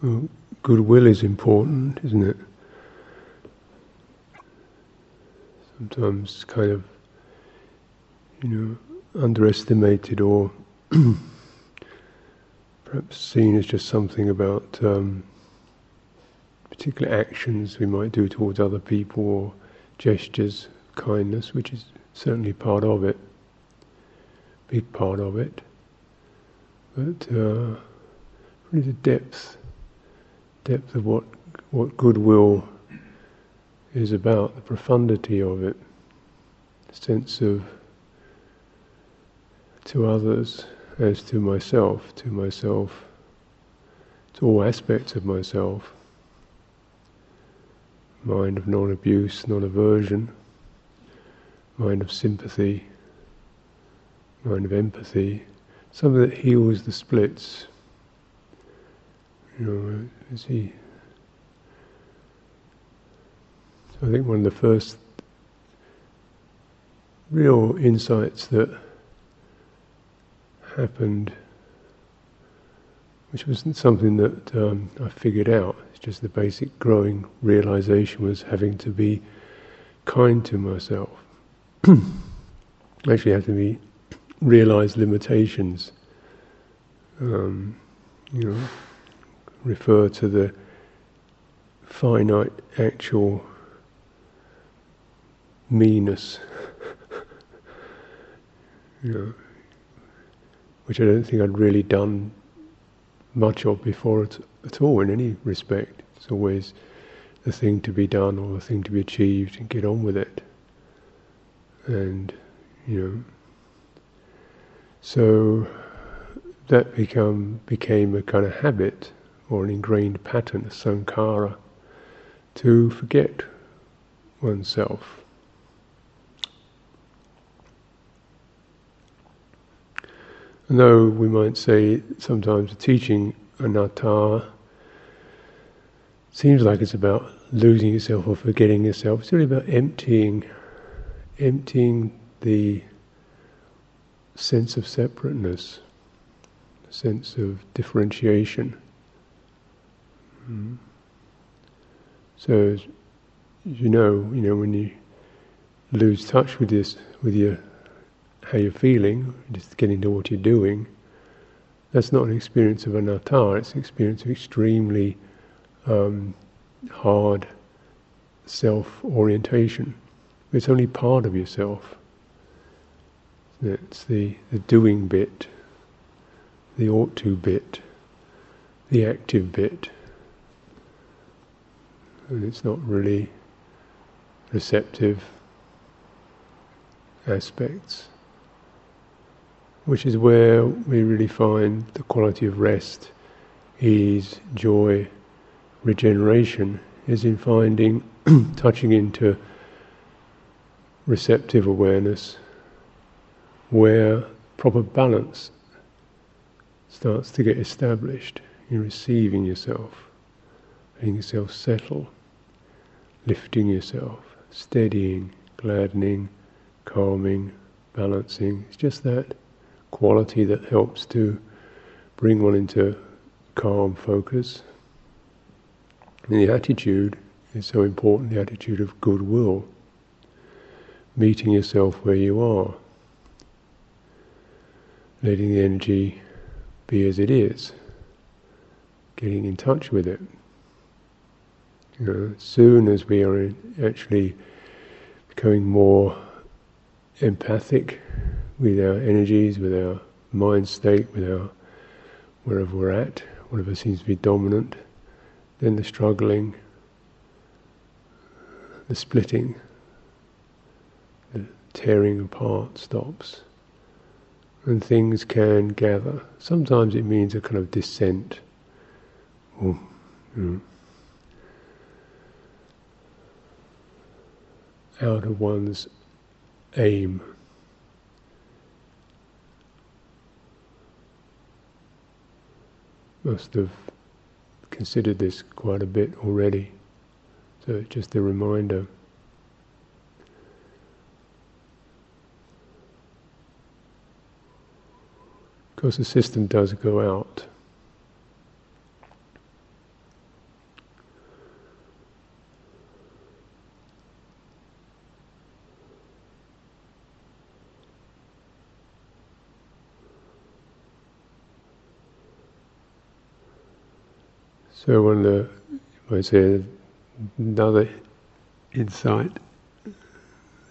Well, goodwill is important, isn't it? Sometimes kind of, you know, underestimated or perhaps seen as just something about um, particular actions we might do towards other people or gestures, kindness, which is certainly part of it, big part of it. But uh, really the depth, depth of what what goodwill is about, the profundity of it, sense of to others as to myself, to myself, to all aspects of myself. Mind of non abuse, non aversion, mind of sympathy, mind of empathy, something that heals the splits. You know, is he? So I think one of the first real insights that happened, which wasn't something that um, I figured out, it's just the basic growing realization was having to be kind to myself. Actually, have to be realize limitations. Um, you know, refer to the finite actual meanness. you know, which I don't think I'd really done much of before at, at all in any respect. It's always the thing to be done or the thing to be achieved and get on with it. And, you know, so that become became a kind of habit or an ingrained pattern, a sankhara, to forget oneself. And though we might say sometimes the teaching anatta seems like it's about losing yourself or forgetting yourself, it's really about emptying, emptying the sense of separateness, the sense of differentiation. Mm. So, as you know, you know when you lose touch with this, with your how you're feeling, just getting to what you're doing, that's not an experience of anatta, it's an experience of extremely um, hard self orientation. It's only part of yourself. It's the, the doing bit, the ought to bit, the active bit. And it's not really receptive aspects which is where we really find the quality of rest, ease, joy, regeneration, is in finding, touching into receptive awareness, where proper balance starts to get established in receiving yourself, letting yourself settle, lifting yourself, steadying, gladdening, calming, balancing. It's just that quality that helps to bring one into calm focus. And the attitude is so important the attitude of goodwill, meeting yourself where you are, letting the energy be as it is, getting in touch with it. You know, as soon as we are actually becoming more empathic with our energies, with our mind state, with our wherever we're at, whatever seems to be dominant, then the struggling, the splitting, the tearing apart stops. And things can gather. Sometimes it means a kind of descent. Or, you know, out of one's aim. must have considered this quite a bit already. So just a reminder. Of course, the system does go out. So one of the, I say, another insight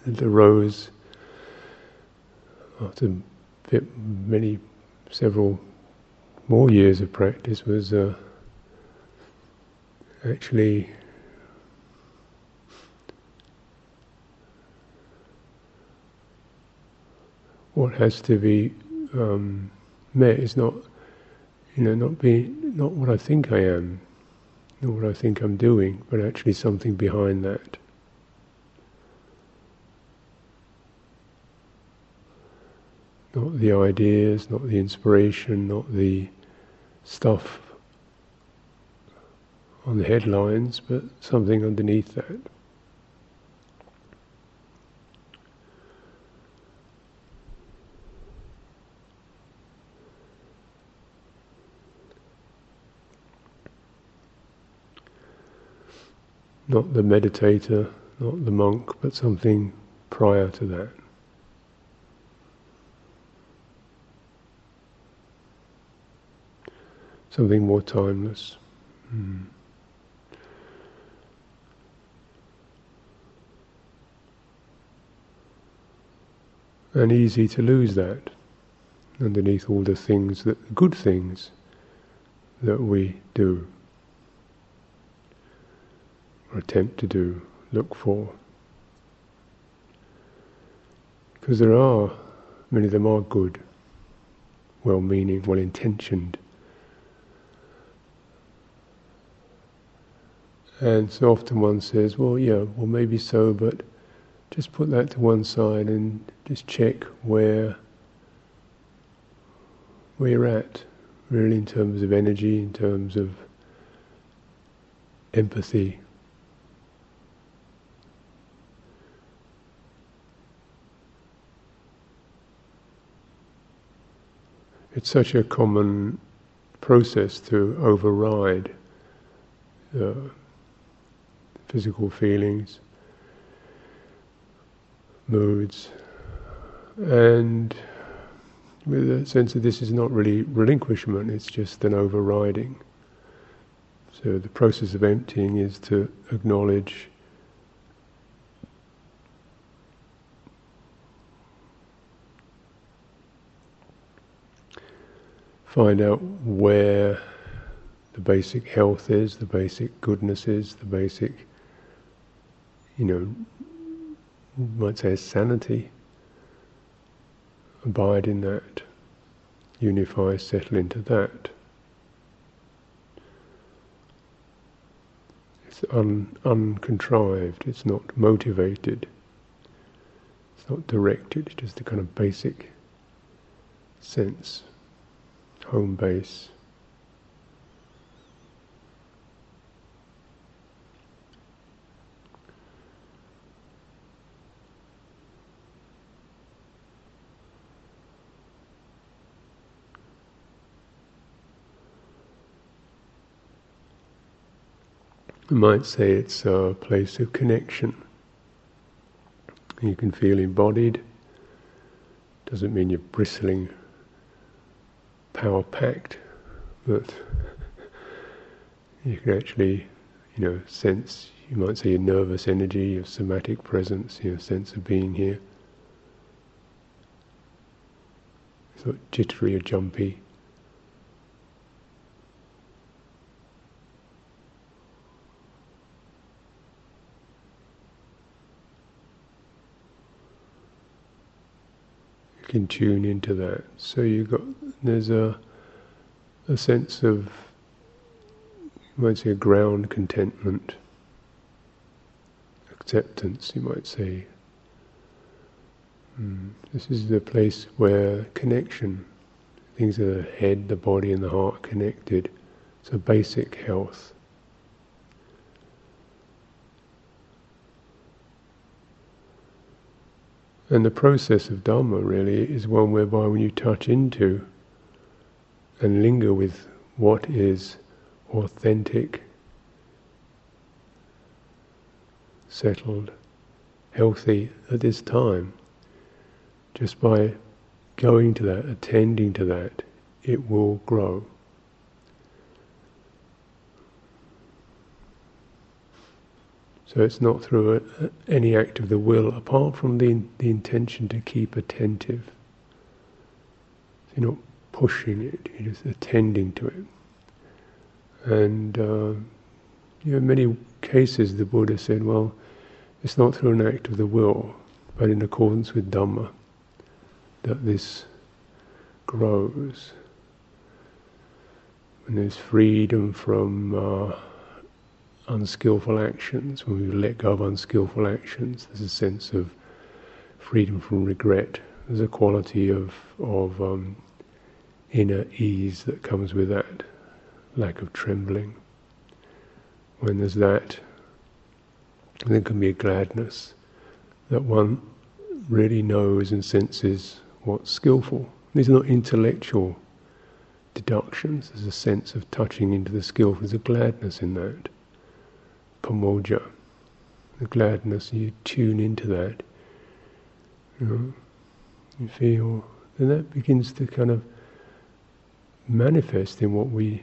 that arose after many, several more years of practice was uh, actually what has to be um, met is not, you know, not be not what I think I am, not what I think I'm doing, but actually something behind that. Not the ideas, not the inspiration, not the stuff on the headlines, but something underneath that. Not the meditator, not the monk, but something prior to that. Something more timeless. Mm. And easy to lose that underneath all the things that good things that we do or attempt to do, look for. Because there are, many of them are good, well meaning, well intentioned. And so often one says, well, yeah, well, maybe so, but just put that to one side and just check where where you're at, really, in terms of energy, in terms of empathy, it's such a common process to override physical feelings, moods, and with a sense that this is not really relinquishment, it's just an overriding. So the process of emptying is to acknowledge find out where the basic health is, the basic goodness is, the basic, you know, might say sanity. Abide in that, unify, settle into that. It's un, uncontrived, it's not motivated, it's not directed, it's just a kind of basic sense home base. You might say it's a place of connection. You can feel embodied. Doesn't mean you're bristling power packed, that you can actually, you know, sense, you might say your nervous energy, your somatic presence, your sense of being here. Sort of jittery or jumpy. Can tune into that. So you got there's a a sense of you might say a ground contentment, acceptance. You might say. Mm. This is the place where connection, things are the head, the body, and the heart connected. So basic health. And the process of Dhamma really is one whereby when you touch into and linger with what is authentic, settled, healthy at this time, just by going to that, attending to that, it will grow. So it's not through a, any act of the will, apart from the, the intention to keep attentive. So you're not pushing it, you're just attending to it. And uh, you know, in many cases the Buddha said, well, it's not through an act of the will, but in accordance with Dhamma that this grows. And there's freedom from uh, unskillful actions. When we let go of unskillful actions, there's a sense of freedom from regret. There's a quality of of um, inner ease that comes with that, lack of trembling. When there's that, there can be a gladness that one really knows and senses what's skillful. These are not intellectual deductions. There's a sense of touching into the skillful. There's a gladness in that. Pamojja. The gladness, you tune into that. You know, you feel, and that begins to kind of manifest in what we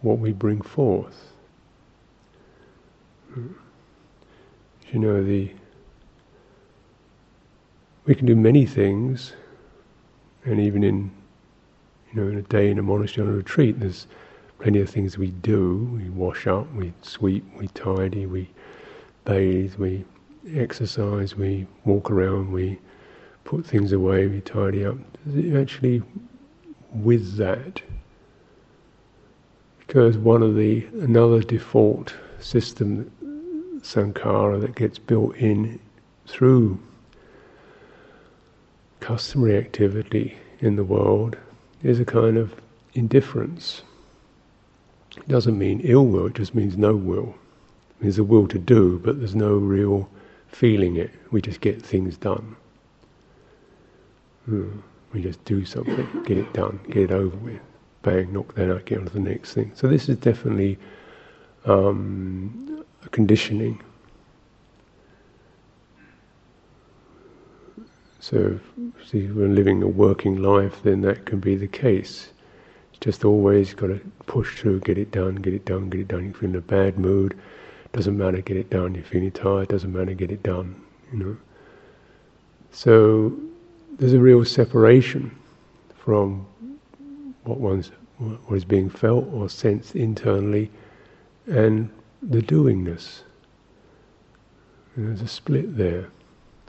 what we bring forth. Hmm. You know the we can do many things, and even in you know in a day in a monastery on a retreat, there's plenty of things we do. We wash up, we sweep, we tidy, we bathe, we exercise, we walk around, we put things away, we tidy up. Actually, with that, because one of the another default system sankhara that gets built in through customary activity in the world is a kind of indifference. It doesn't mean ill will, it just means no will. There's a will to do, but there's no real feeling it. We just get things done. Hmm. We just do something, get it done, get it over with. Bang, knock that out, get on to the next thing. So this is definitely um, a conditioning. So, see, if we're living a working life, then that can be the case. Just always got to push through, get it done, get it done, get it done. You feel in a bad mood, doesn't matter, get it done. You're feeling tired, doesn't matter, get it done. You know. So there's a real separation from what one's what is being felt or sensed internally, and the doingness. And there's a split there.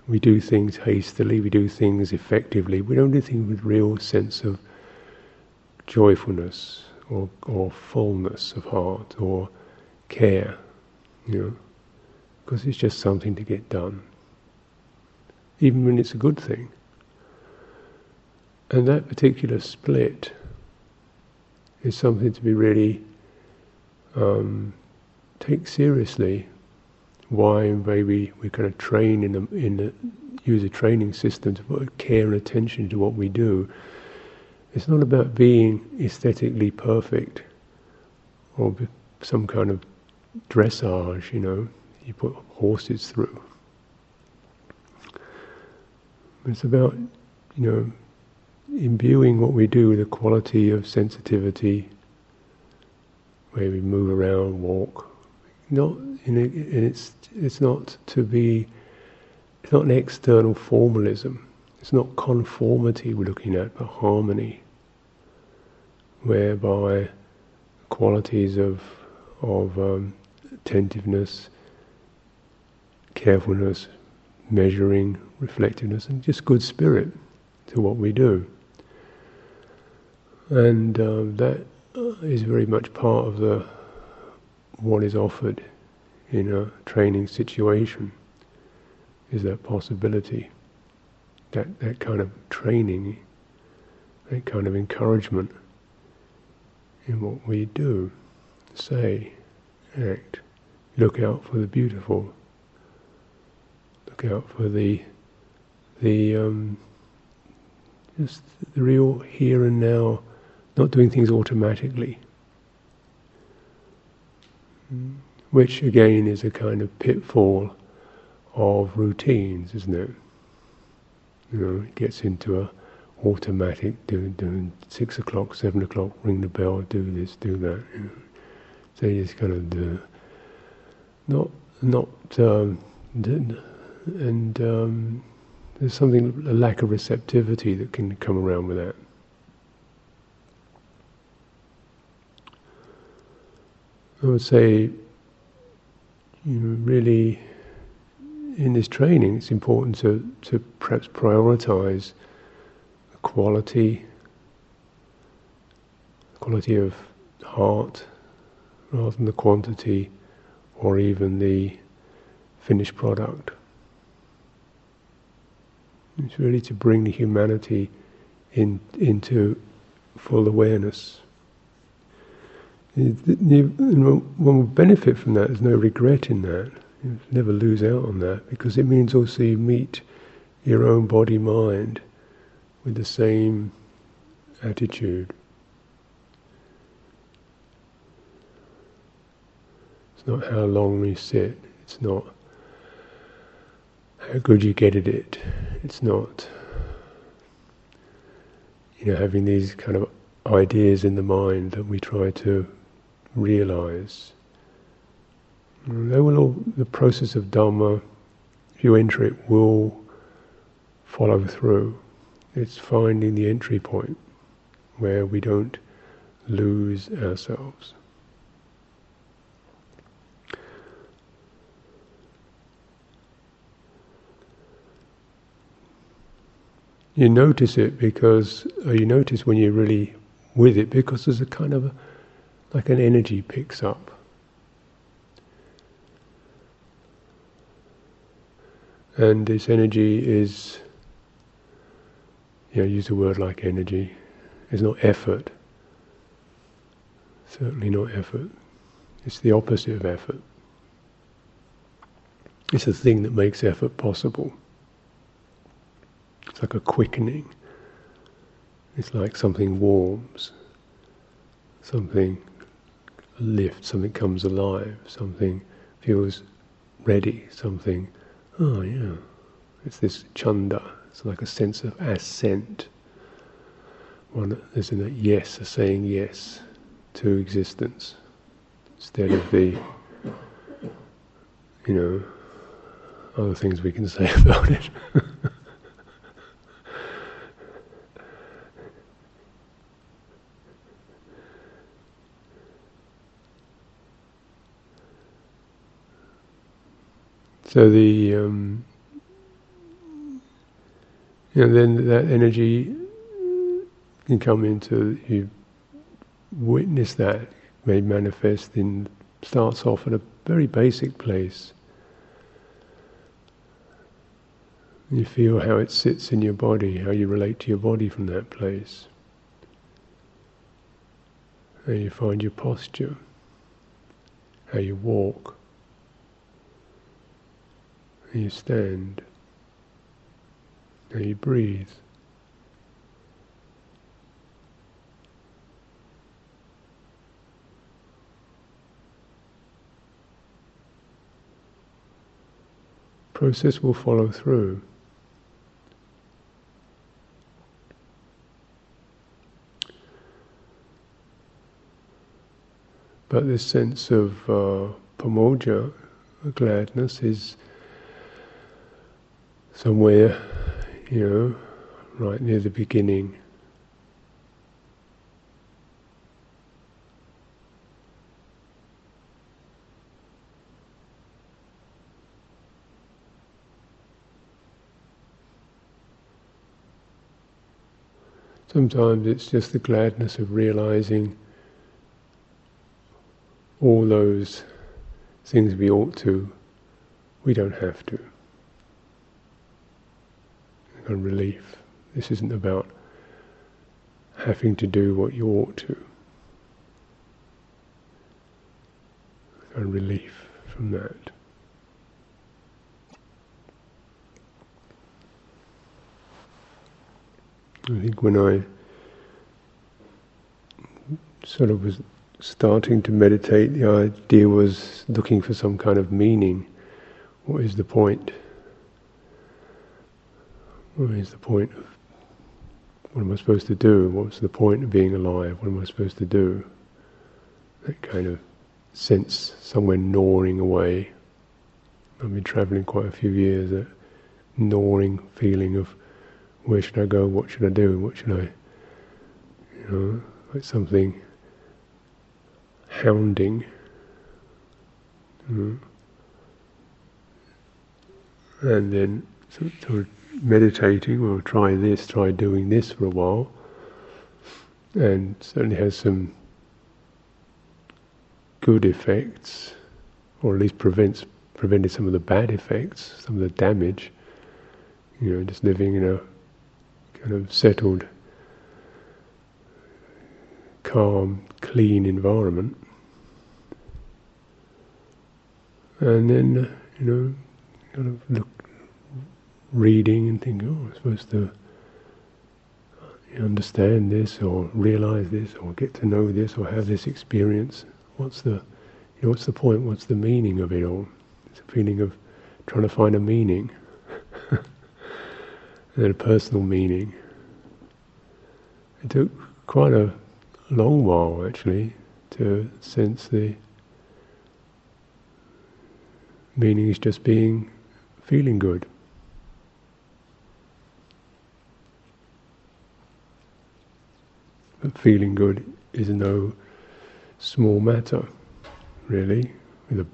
We do things hastily, we do things effectively, we don't do things with real sense of joyfulness or, or fullness of heart or care, you know, because it's just something to get done, even when it's a good thing. And that particular split is something to be really um, take seriously. Why maybe we kind of train in the, in the, use a training system to put care and attention to what we do. It's not about being aesthetically perfect or some kind of dressage, you know, you put horses through. It's about, you know, imbuing what we do with a quality of sensitivity, where we move around, walk. Not in a, and it's it's not to be. It's not an external formalism. It's not conformity we're looking at, but harmony, whereby qualities of of um, attentiveness, carefulness, measuring, reflectiveness, and just good spirit to what we do. And um, that is very much part of the what is offered in a training situation. Is that possibility? That that kind of training, that kind of encouragement in what we do, say, act. Look out for the beautiful. Look out for the the um, just the real here and now not doing things automatically. Which again is a kind of pitfall of routines, isn't it? You know, it gets into a automatic doing doing six o'clock, seven o'clock, ring the bell, do this, do that. You know. So you just kind of do not not um, and um, there's something a lack of receptivity that can come around with that. I would say, you know, really, in this training, it's important to, to perhaps prioritize the quality, quality of heart, rather than the quantity or even the finished product. It's really to bring the humanity in, into full awareness. One will benefit from that. There's no regret in that. You never lose out on that because it means also you meet your own body mind with the same attitude. It's not how long you sit. It's not how good you get at it. It's not you know having these kind of ideas in the mind that we try to realize. They will all, the process of Dharma, if you enter it, will follow through. It's finding the entry point where we don't lose ourselves. You notice it because, or you notice when you're really with it because there's a kind of a, like an energy picks up. And this energy is, you know, use a word like energy, it's not effort. Certainly not effort. It's the opposite of effort. It's the thing that makes effort possible. It's like a quickening. It's like something warms, something lifts, something comes alive, something feels ready, something, oh yeah, it's this chanda, it's like a sense of assent. One, is in a yes, a saying yes to existence, instead of the, you know, other things we can say about it. So the um, you know then that energy can come into you witness that made manifest in starts off at a very basic place. You feel how it sits in your body, how you relate to your body from that place. How you find your posture, how you walk you stand, how you breathe. Process will follow through. But this sense of uh, gladness, is somewhere, you know, right near the beginning. Sometimes it's just the gladness of realizing all those things we ought to, we don't have to a relief. This isn't about having to do what you ought to. A relief from that. I think when I sort of was starting to meditate, the idea was looking for some kind of meaning. What is the point? What is the point of what am I supposed to do? What's the point of being alive? What am I supposed to do? That kind of sense somewhere gnawing away. I've been travelling quite a few years, that gnawing feeling of where should I go, what should I do, what should I, you know, like something hounding. Know. And then sort of meditating, well, try this, try doing this for a while, and certainly has some good effects, or at least prevents prevented some of the bad effects, some of the damage. You know, just living in a kind of settled, calm, clean environment. And then, you know, kind of look, reading and think, oh, I'm supposed to understand this or realize this or get to know this or have this experience. What's the, you know, what's the point? What's the meaning of it all? It's a feeling of trying to find a meaning, and then a personal meaning. It took quite a long while actually to sense the meaning is just being feeling good. But feeling good is no small matter, really, with a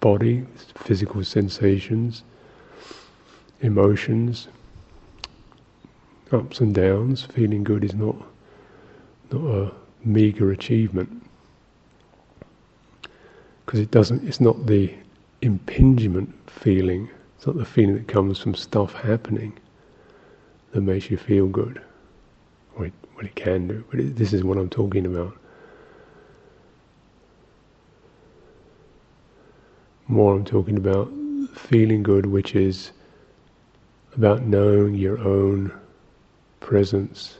body, physical sensations, emotions, ups and downs. Feeling good is not not a meager achievement because it doesn't. It's not the impingement feeling. It's not the feeling that comes from stuff happening that makes you feel good. Well, it, it can do, but it, this is what I'm talking about. More, I'm talking about feeling good, which is about knowing your own presence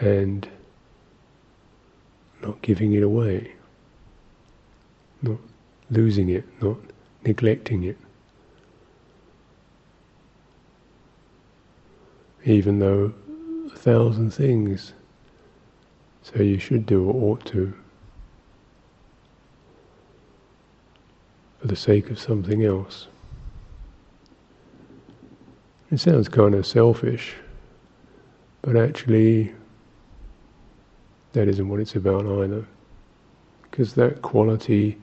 and not giving it away, not losing it, not neglecting it. Even though thousand things So you should do or ought to, for the sake of something else. It sounds kind of selfish, but actually, that isn't what it's about either. Because that quality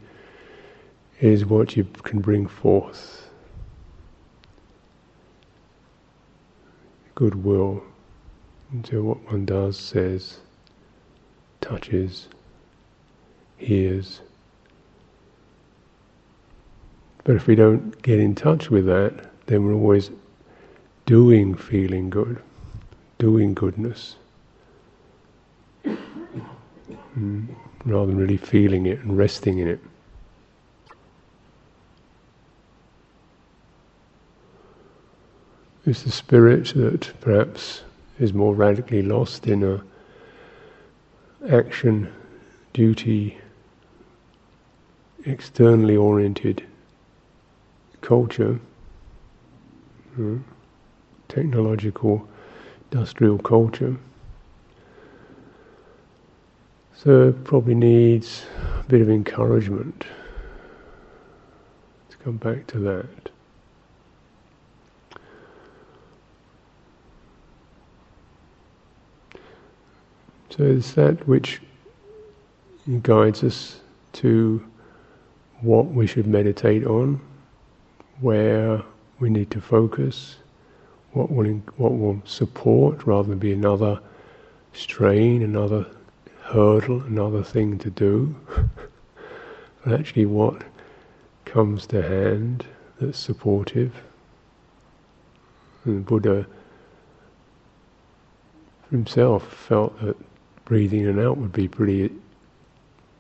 is what you can bring forth. Goodwill into what one does, says, touches, hears, but if we don't get in touch with that, then we're always doing feeling good, doing goodness, mm, rather than really feeling it and resting in it. It's the spirit that perhaps is more radically lost in a action, duty, externally oriented culture, uh, technological, industrial culture. So probably needs a bit of encouragement to come back to that. So it's that which guides us to what we should meditate on where we need to focus, what will what will support rather than be another strain, another hurdle, another thing to do. but actually, what comes to hand that's supportive. And Buddha himself felt that breathing in and out would be pretty,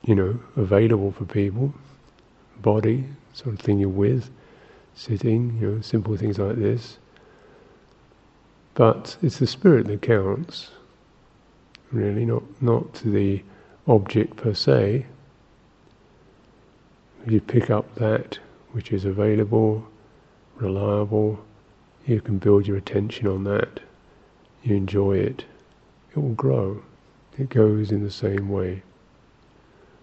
you know, available for people. Body, sort of thing you're with sitting, you know, simple things like this. But it's the spirit that counts, really, not not the object per se. If you pick up that which is available, reliable, you can build your attention on that. You enjoy it. It will grow. It goes in the same way.